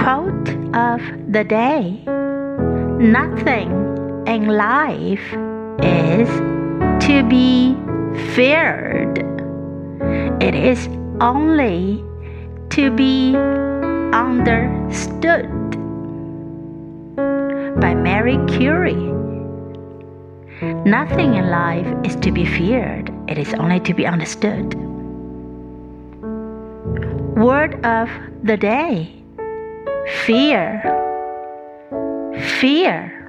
Quote of the day Nothing in life is to be feared, it is only to be understood. By Marie Curie. Nothing in life is to be feared, it is only to be understood. Word of the day Fear. Fear.